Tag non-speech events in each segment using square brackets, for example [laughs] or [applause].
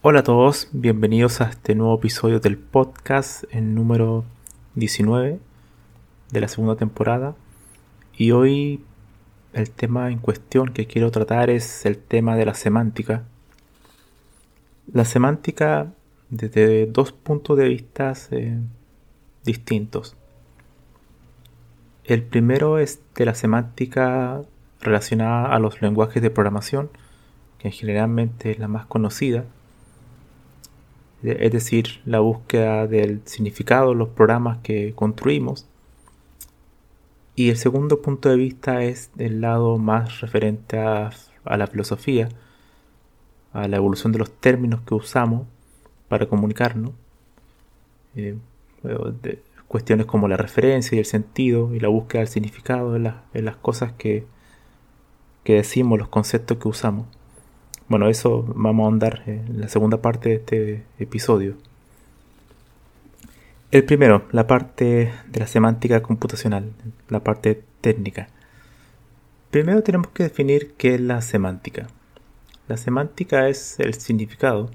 Hola a todos, bienvenidos a este nuevo episodio del podcast en número 19 de la segunda temporada. Y hoy el tema en cuestión que quiero tratar es el tema de la semántica. La semántica desde dos puntos de vista distintos. El primero es de la semántica relacionada a los lenguajes de programación, que generalmente es la más conocida es decir, la búsqueda del significado de los programas que construimos. Y el segundo punto de vista es el lado más referente a, la filosofía, a la evolución de los términos que usamos para comunicarnos. Eh, cuestiones como la referencia y el sentido y la búsqueda del significado en, las cosas que decimos, los conceptos que usamos. Bueno, eso vamos a andar en la segunda parte de este episodio. El primero, la parte de la semántica computacional, la parte técnica. Primero tenemos que definir qué es la semántica. La semántica es el significado.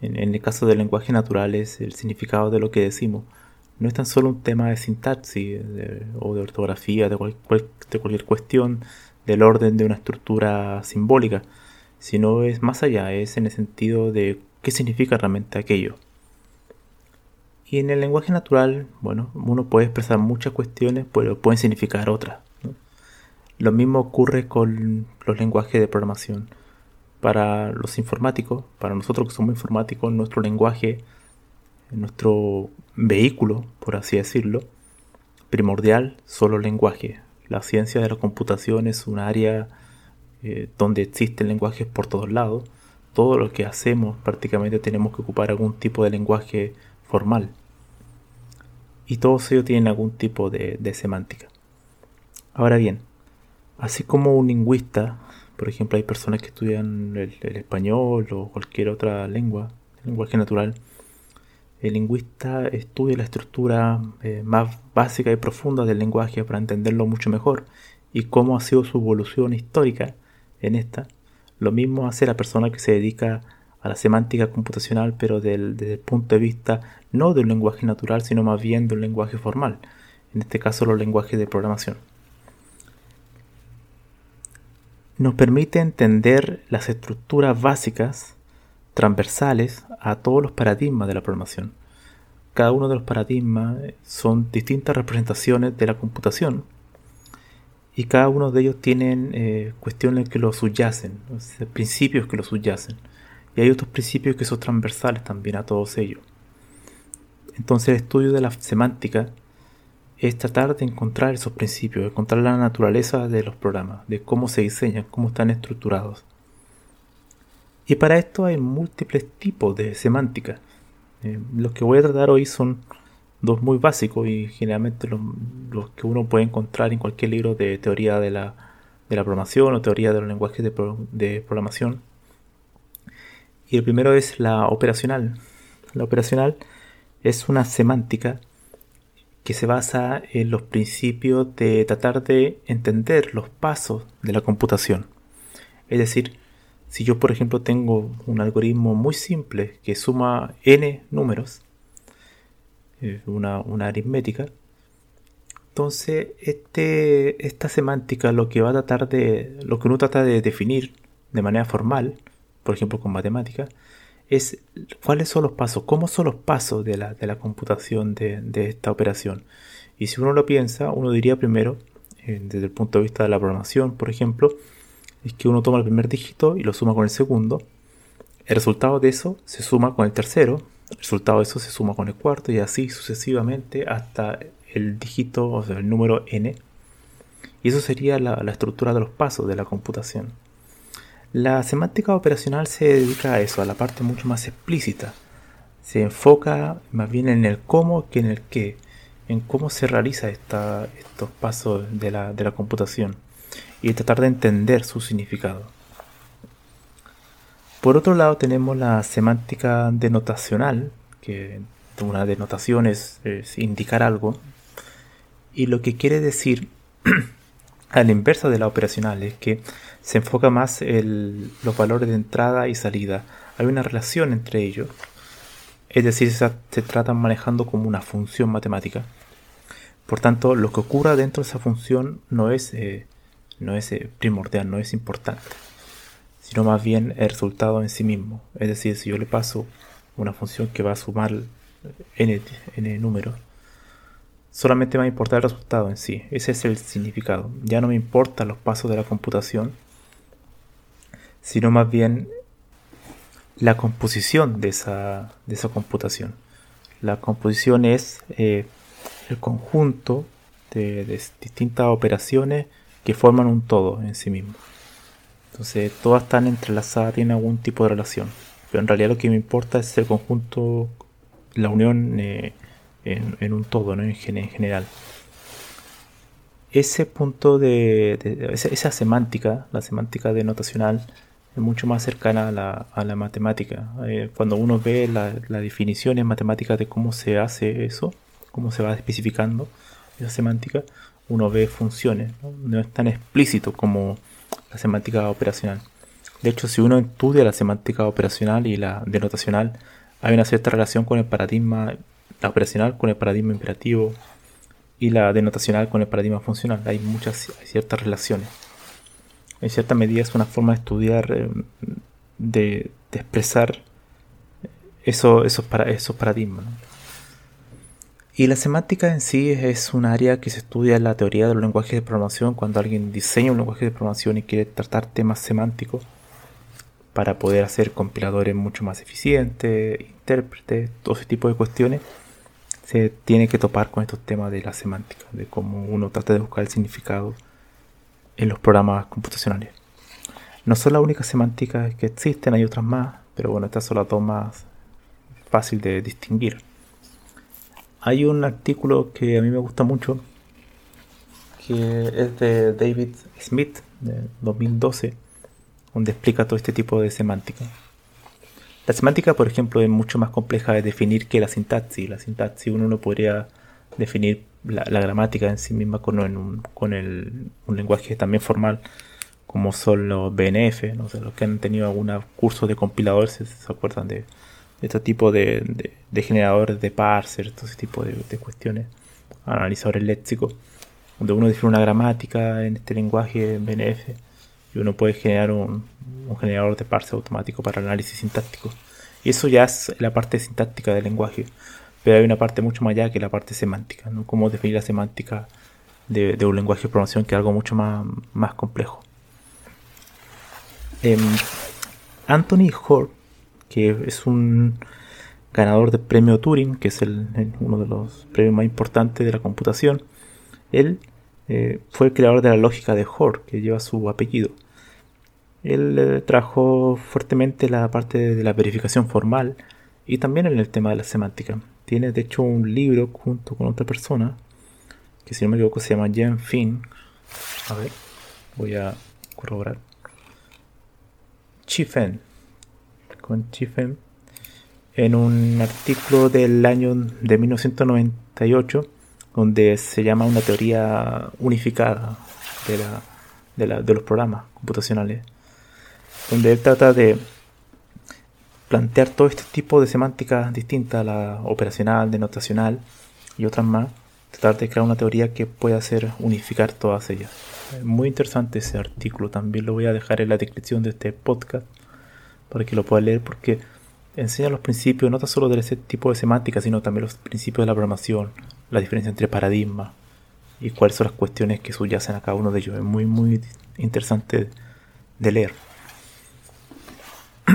En, el caso del lenguaje natural es el significado de lo que decimos. No es tan solo un tema de sintaxis o de ortografía, de cualquier cuestión del orden de una estructura simbólica sino es más allá, es en el sentido de qué significa realmente aquello. Y en el lenguaje natural, bueno, uno puede expresar muchas cuestiones, pero pueden significar otras. Lo mismo ocurre con los lenguajes de programación. Para los informáticos, para nosotros que somos informáticos, nuestro lenguaje, nuestro vehículo, por así decirlo, primordial, solo lenguaje. La ciencia de la computación es un área eh, donde existen lenguajes por todos lados, todo lo que hacemos prácticamente tenemos que ocupar algún tipo de lenguaje formal. Y todos ellos tienen algún tipo de, semántica. Ahora bien, así como un lingüista, por ejemplo, hay personas que estudian el, español o cualquier otra lengua, lenguaje natural, el lingüista estudia la estructura eh, más básica y profunda del lenguaje para entenderlo mucho mejor y cómo ha sido su evolución histórica en esta. Lo mismo hace la persona que se dedica a la semántica computacional, pero desde el punto de vista no de un lenguaje natural, sino más bien de un lenguaje formal, en este caso los lenguajes de programación. Nos permite entender las estructuras básicas transversales a todos los paradigmas de la programación. Cada uno de los paradigmas son distintas representaciones de la computación y cada uno de ellos tienen eh, cuestiones que lo subyacen, principios que lo subyacen. Y hay otros principios que son transversales también a todos ellos. Entonces el estudio de la semántica es tratar de encontrar esos principios, encontrar la naturaleza de los programas, de cómo se diseñan, cómo están estructurados. Y para esto hay múltiples tipos de semántica. Eh, los que voy a tratar hoy son dos muy básicos y generalmente los, que uno puede encontrar en cualquier libro de teoría de la, de la programación o teoría de los lenguajes de, programación. Y el primero es la operacional. La operacional es una semántica que se basa en los principios de tratar de entender los pasos de la computación. Es decir, si yo por ejemplo tengo un algoritmo muy simple que suma n números, una, aritmética. Entonces, este, esta semántica lo que va a tratar de, lo que uno trata de definir de manera formal, por ejemplo con matemáticas, es cuáles son los pasos, cómo son los pasos de la, de la computación de, de, esta operación. Y si uno lo piensa, uno diría primero, eh, desde el punto de vista de la programación, por ejemplo, es que uno toma el primer dígito y lo suma con el segundo. El resultado de eso se suma con el tercero. El resultado de eso se suma con el cuarto y así sucesivamente hasta el dígito, o sea, el número n. Y eso sería la, la estructura de los pasos de la computación. La semántica operacional se dedica a eso, a la parte mucho más explícita. Se enfoca más bien en el cómo que en el qué, en cómo se realiza esta, estos pasos de la, de la computación y tratar de entender su significado. Por otro lado tenemos la semántica denotacional, que una denotación es, indicar algo, y lo que quiere decir [clears throat] a la inversa de la operacional es que se enfoca más en los valores de entrada y salida. Hay una relación entre ellos. Es decir, se, se tratan manejando como una función matemática. Por tanto, lo que ocurra dentro de esa función no es, eh, no es eh, primordial, no es importante, sino más bien el resultado en sí mismo. Es decir, si yo le paso una función que va a sumar n, n números, solamente me va a importar el resultado en sí. Ese es el significado. Ya no me importan los pasos de la computación, sino más bien la composición de esa, de esa computación. La composición es eh, el conjunto de, de, distintas operaciones que forman un todo en sí mismo. Entonces todas están entrelazadas, tienen algún tipo de relación. Pero en realidad lo que me importa es el conjunto, la unión eh, en, un todo, ¿no? en, general. Ese punto de, esa, semántica, la semántica denotacional, es mucho más cercana a la, matemática. Eh, cuando uno ve la, definición en matemática de cómo se hace eso, cómo se va especificando esa semántica, uno ve funciones, no, no es tan explícito como la semántica operacional. De hecho, si uno estudia la semántica operacional y la denotacional, hay una cierta relación con el paradigma operacional con el paradigma imperativo y la denotacional con el paradigma funcional. Hay muchas, ciertas relaciones. En cierta medida es una forma de estudiar, eh, de, expresar eso, esos, para, esos paradigmas. Y la semántica en sí es un área que se estudia en la teoría de los lenguajes de programación cuando alguien diseña un lenguaje de programación y quiere tratar temas semánticos para poder hacer compiladores mucho más eficientes, intérpretes, todo ese tipo de cuestiones se tiene que topar con estos temas de la semántica, de cómo uno trata de buscar el significado en los programas computacionales. No son las únicas semánticas que existen, hay otras más, pero bueno, estas son las dos más fácil de distinguir. Hay un artículo que a mí me gusta mucho, que es de David Smith, de 2012, donde explica todo este tipo de semántica. La semántica, por ejemplo, es mucho más compleja de definir que la sintaxis. La sintaxis uno no podría definir la, gramática en sí misma con, un, el, un lenguaje también formal como son los BNF, no sé, los que han tenido algún curso de compiladores se, acuerdan de, este tipo de, de, generadores de parser, todo ese tipo de, cuestiones, analizadores léxicos, donde uno define una gramática en este lenguaje BNF y uno puede generar un, un generador de parse automático para análisis sintáctico. Y eso ya es la parte sintáctica del lenguaje. Pero hay una parte mucho más allá que la parte semántica, ¿no? Cómo definir la semántica de, un lenguaje de programación que es algo mucho más, complejo. Eh, Anthony Hoare, que es un ganador del premio Turing, que es el, uno de los premios más importantes de la computación, él eh, fue el creador de la lógica de Hoare, que lleva su apellido. Él eh, trajo fuertemente la parte de la verificación formal y también en el tema de la semántica. Tiene de hecho un libro junto con otra persona que si no me equivoco se llama Jen Finn. A ver, voy a corroborar. Chifen. Con Chifen. En un artículo del año de 1998 donde se llama una teoría unificada de, la, de, la, de los programas computacionales donde él trata de plantear todo este tipo de semánticas distintas, la operacional, denotacional y otras más, tratar de crear una teoría que pueda hacer unificar todas ellas. Muy interesante ese artículo, también lo voy a dejar en la descripción de este podcast para que lo puedas leer porque enseña los principios no tan solo de ese tipo de semántica, sino también los principios de la programación, la diferencia entre paradigmas y cuáles son las cuestiones que subyacen a cada uno de ellos. Es muy, muy interesante de leer. [clears throat]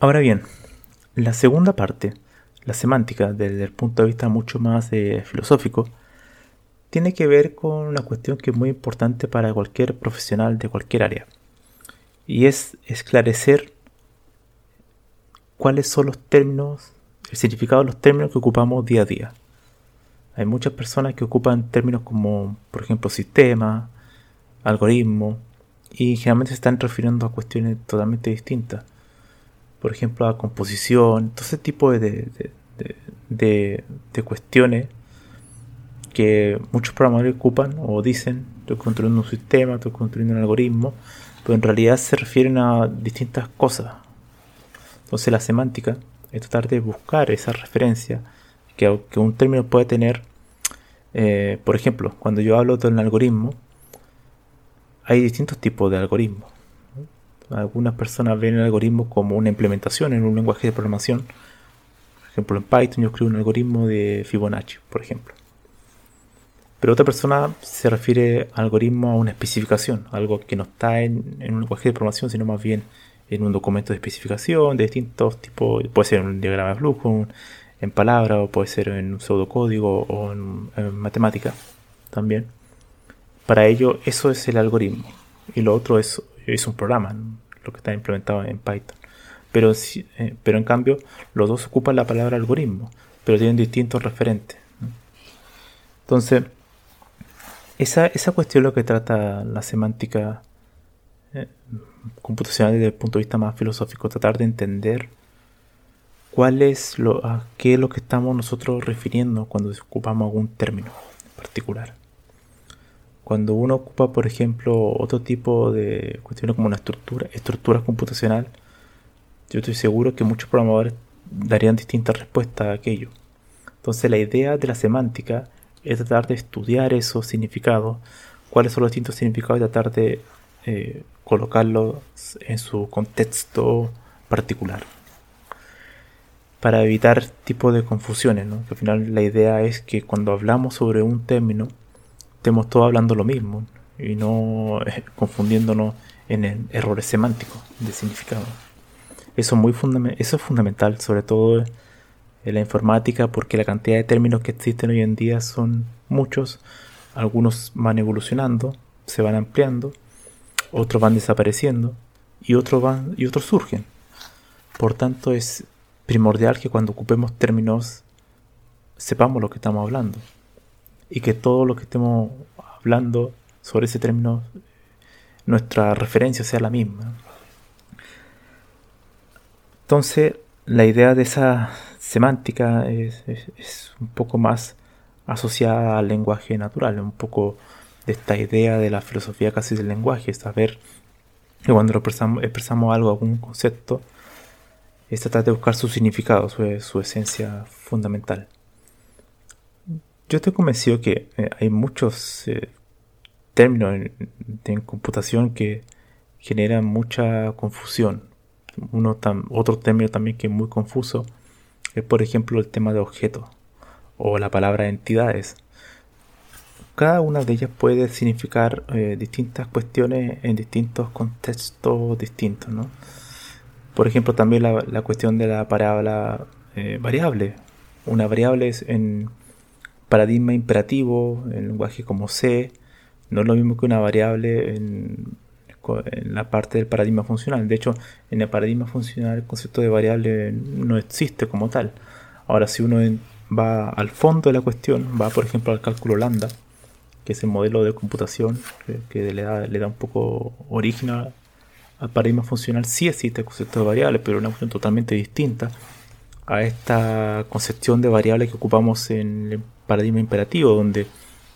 Ahora bien, la segunda parte, la semántica, desde el punto de vista mucho más eh, filosófico, tiene que ver con una cuestión que es muy importante para cualquier profesional de cualquier área. Y es esclarecer cuáles son los términos, el significado de los términos que ocupamos día a día. Hay muchas personas que ocupan términos como, por ejemplo, sistema, algoritmo, y generalmente se están refiriendo a cuestiones totalmente distintas. Por ejemplo, a composición, todo ese tipo de, de, de cuestiones que muchos programadores ocupan o dicen, estoy construyendo un sistema, estoy construyendo un algoritmo, pero en realidad se refieren a distintas cosas, entonces la semántica es tratar de buscar esa referencia que, un término puede tener. Eh, por ejemplo, cuando yo hablo de un algoritmo, hay distintos tipos de algoritmos. Algunas personas ven el algoritmo como una implementación en un lenguaje de programación. Por ejemplo, en Python yo escribo un algoritmo de Fibonacci, por ejemplo. Pero otra persona se refiere al algoritmo a una especificación, algo que no está en, en un lenguaje de programación, sino más bien en un documento de especificación de distintos tipos, puede ser un diagrama de flujo, en palabra, o puede ser en un pseudocódigo o en, matemática también. Para ello, eso es el algoritmo. Y lo otro es, es un programa, lo que está implementado en Python. Pero, eh, pero en cambio, los dos ocupan la palabra algoritmo, pero tienen distintos referentes. Entonces, esa, esa cuestión es lo que trata la semántica eh, computacional desde el punto de vista más filosófico, tratar de entender cuál es lo, a qué es lo que estamos nosotros refiriendo cuando ocupamos algún término particular. Cuando uno ocupa, por ejemplo, otro tipo de cuestiones como una estructura, estructura computacional, yo estoy seguro que muchos programadores darían distintas respuestas a aquello. Entonces la idea de la semántica es tratar de estudiar esos significados, cuáles son los distintos significados y tratar de eh, colocarlo en su contexto particular para evitar tipo de confusiones, ¿no? que al final la idea es que cuando hablamos sobre un término estemos todos hablando lo mismo y no eh, confundiéndonos en errores semánticos de significado. Eso, muy eso es fundamental, sobre todo en la informática, porque la cantidad de términos que existen hoy en día son muchos, algunos van evolucionando, se van ampliando, otros van desapareciendo y otros van y otros surgen. Por tanto, es primordial que cuando ocupemos términos sepamos lo que estamos hablando y que todo lo que estemos hablando sobre ese término nuestra referencia sea la misma. Entonces, la idea de esa semántica es, un poco más asociada al lenguaje natural, un poco de esta idea de la filosofía casi del lenguaje, saber que cuando expresamos, expresamos algo, algún concepto, es tratar de buscar su significado, su, esencia fundamental. Yo estoy convencido que eh, hay muchos eh, términos en, computación que generan mucha confusión. Uno otro término también que es muy confuso es, por ejemplo, el tema de objetos o la palabra entidades cada una de ellas puede significar eh, distintas cuestiones en distintos contextos distintos. ¿no? Por ejemplo, también la, cuestión de la palabra eh, variable. Una variable es en paradigma imperativo, en lenguaje como C, no es lo mismo que una variable en, en, la parte del paradigma funcional. De hecho, en el paradigma funcional el concepto de variable no existe como tal. Ahora, si uno va al fondo de la cuestión, va por ejemplo al cálculo lambda, que es el modelo de computación que, le, da, le da un poco origen al paradigma funcional, sí existe el concepto de variables, pero una cuestión totalmente distinta a esta concepción de variables que ocupamos en el paradigma imperativo, donde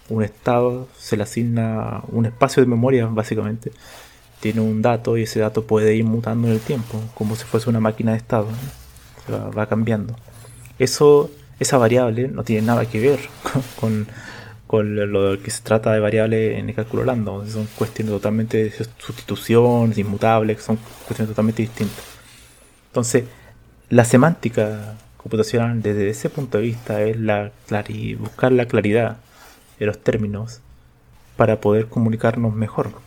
un estado se le asigna un espacio de memoria, básicamente, tiene un dato y ese dato puede ir mutando en el tiempo, como si fuese una máquina de estado, va, cambiando. Eso, esa variable no tiene nada que ver [laughs] con lo que se trata de variable en el cálculo lambda, son cuestiones totalmente de sustitución, inmutables, son cuestiones totalmente distintas. Entonces, la semántica computacional desde ese punto de vista es la buscar la claridad de los términos para poder comunicarnos mejor.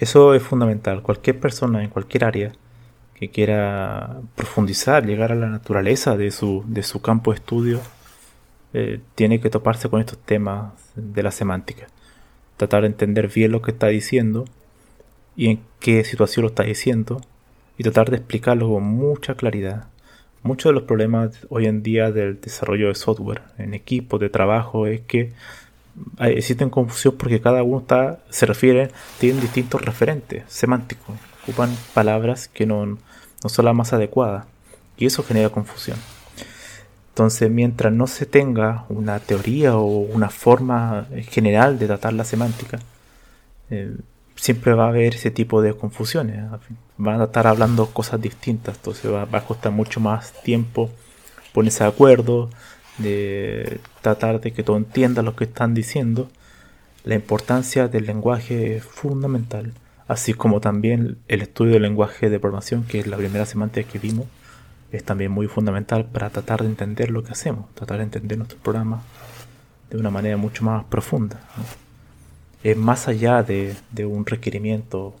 Eso es fundamental. Cualquier persona en cualquier área que quiera profundizar, llegar a la naturaleza de su, de su campo de estudio, eh, tiene que toparse con estos temas de la semántica. Tratar de entender bien lo que está diciendo y en qué situación lo está diciendo y tratar de explicarlo con mucha claridad. Muchos de los problemas hoy en día del desarrollo de software en equipos de trabajo es que existen confusión porque cada uno está, se refiere, tienen distintos referentes semánticos, ocupan palabras que no, no son las más adecuadas y eso genera confusión. Entonces, mientras no se tenga una teoría o una forma general de tratar la semántica, eh, siempre va a haber ese tipo de confusiones. Van a estar hablando cosas distintas, entonces va, a costar mucho más tiempo ponerse de acuerdo, de tratar de que todo entienda lo que están diciendo. La importancia del lenguaje es fundamental, así como también el estudio del lenguaje de programación, que es la primera semántica que vimos, es también muy fundamental para tratar de entender lo que hacemos, tratar de entender nuestro programa de una manera mucho más profunda es más allá de, un requerimiento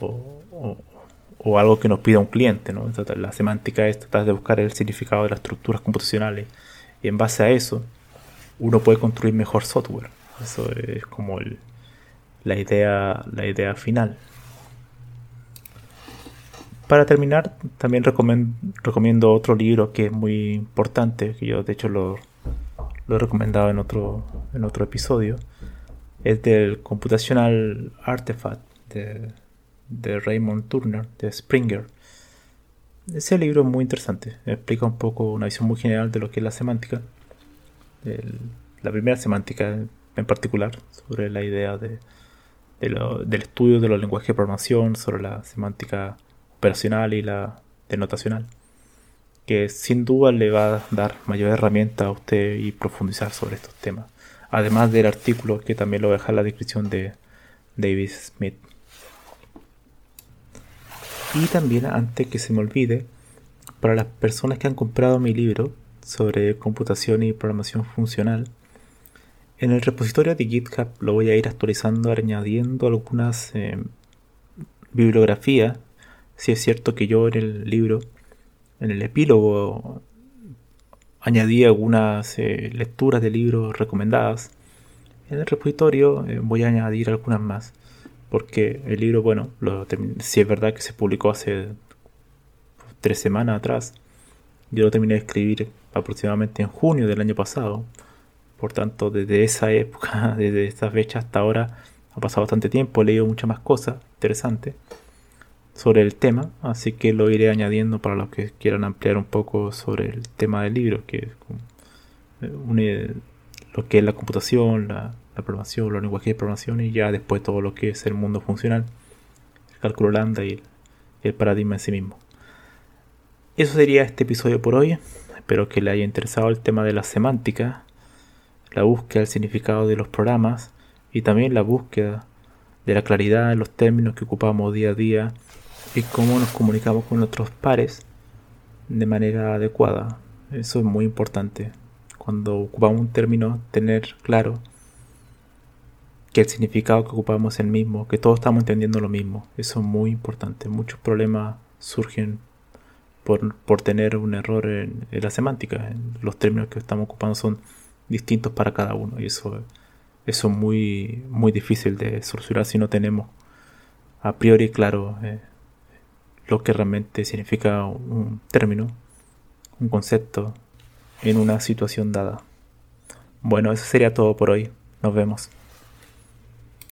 o, algo que nos pida un cliente. ¿no? La semántica es tratar de buscar el significado de las estructuras computacionales y en base a eso uno puede construir mejor software. Eso es como la, idea, la idea final. Para terminar, también recomiendo, otro libro que es muy importante, que yo de hecho lo, lo he recomendado en otro, en otro episodio, es del Computational Artifact de, Raymond Turner, de Springer. Ese libro es muy interesante, explica un poco una visión muy general de lo que es la semántica, la primera semántica en particular, sobre la idea de, del estudio de los lenguajes de programación, sobre la semántica operacional y la denotacional, que sin duda le va a dar mayor herramienta a usted y profundizar sobre estos temas además del artículo que también lo voy a dejar en la descripción de David Smith. Y también, antes que se me olvide, para las personas que han comprado mi libro sobre computación y programación funcional, en el repositorio de GitHub lo voy a ir actualizando, añadiendo algunas eh, bibliografías. Si es cierto que yo en el libro, en el epílogo, añadí algunas eh, lecturas de libros recomendadas. En el repositorio eh, voy a añadir algunas más, porque el libro, bueno, si es verdad que se publicó hace tres semanas atrás, yo lo terminé de escribir aproximadamente en junio del año pasado. Por tanto, desde esa época, [laughs] desde esa fecha hasta ahora, ha pasado bastante tiempo, he leído muchas más cosas interesantes sobre el tema, así que lo iré añadiendo para los que quieran ampliar un poco sobre el tema del libro, que eh, une lo que es la computación, la, programación, los lenguajes de programación y ya después todo lo que es el mundo funcional, el cálculo lambda y el, paradigma en sí mismo. Eso sería este episodio por hoy. Espero que le haya interesado el tema de la semántica, la búsqueda del significado de los programas y también la búsqueda de la claridad en los términos que ocupamos día a día y cómo nos comunicamos con nuestros pares de manera adecuada. Eso es muy importante. Cuando ocupamos un término, tener claro que el significado que ocupamos es el mismo, que todos estamos entendiendo lo mismo. Eso es muy importante. Muchos problemas surgen por, tener un error en, la semántica. Los términos que estamos ocupando son distintos para cada uno y eso, eso es muy, muy difícil de solucionar si no tenemos a priori claro eh, lo que realmente significa un término, un concepto en una situación dada. Bueno, eso sería todo por hoy. Nos vemos.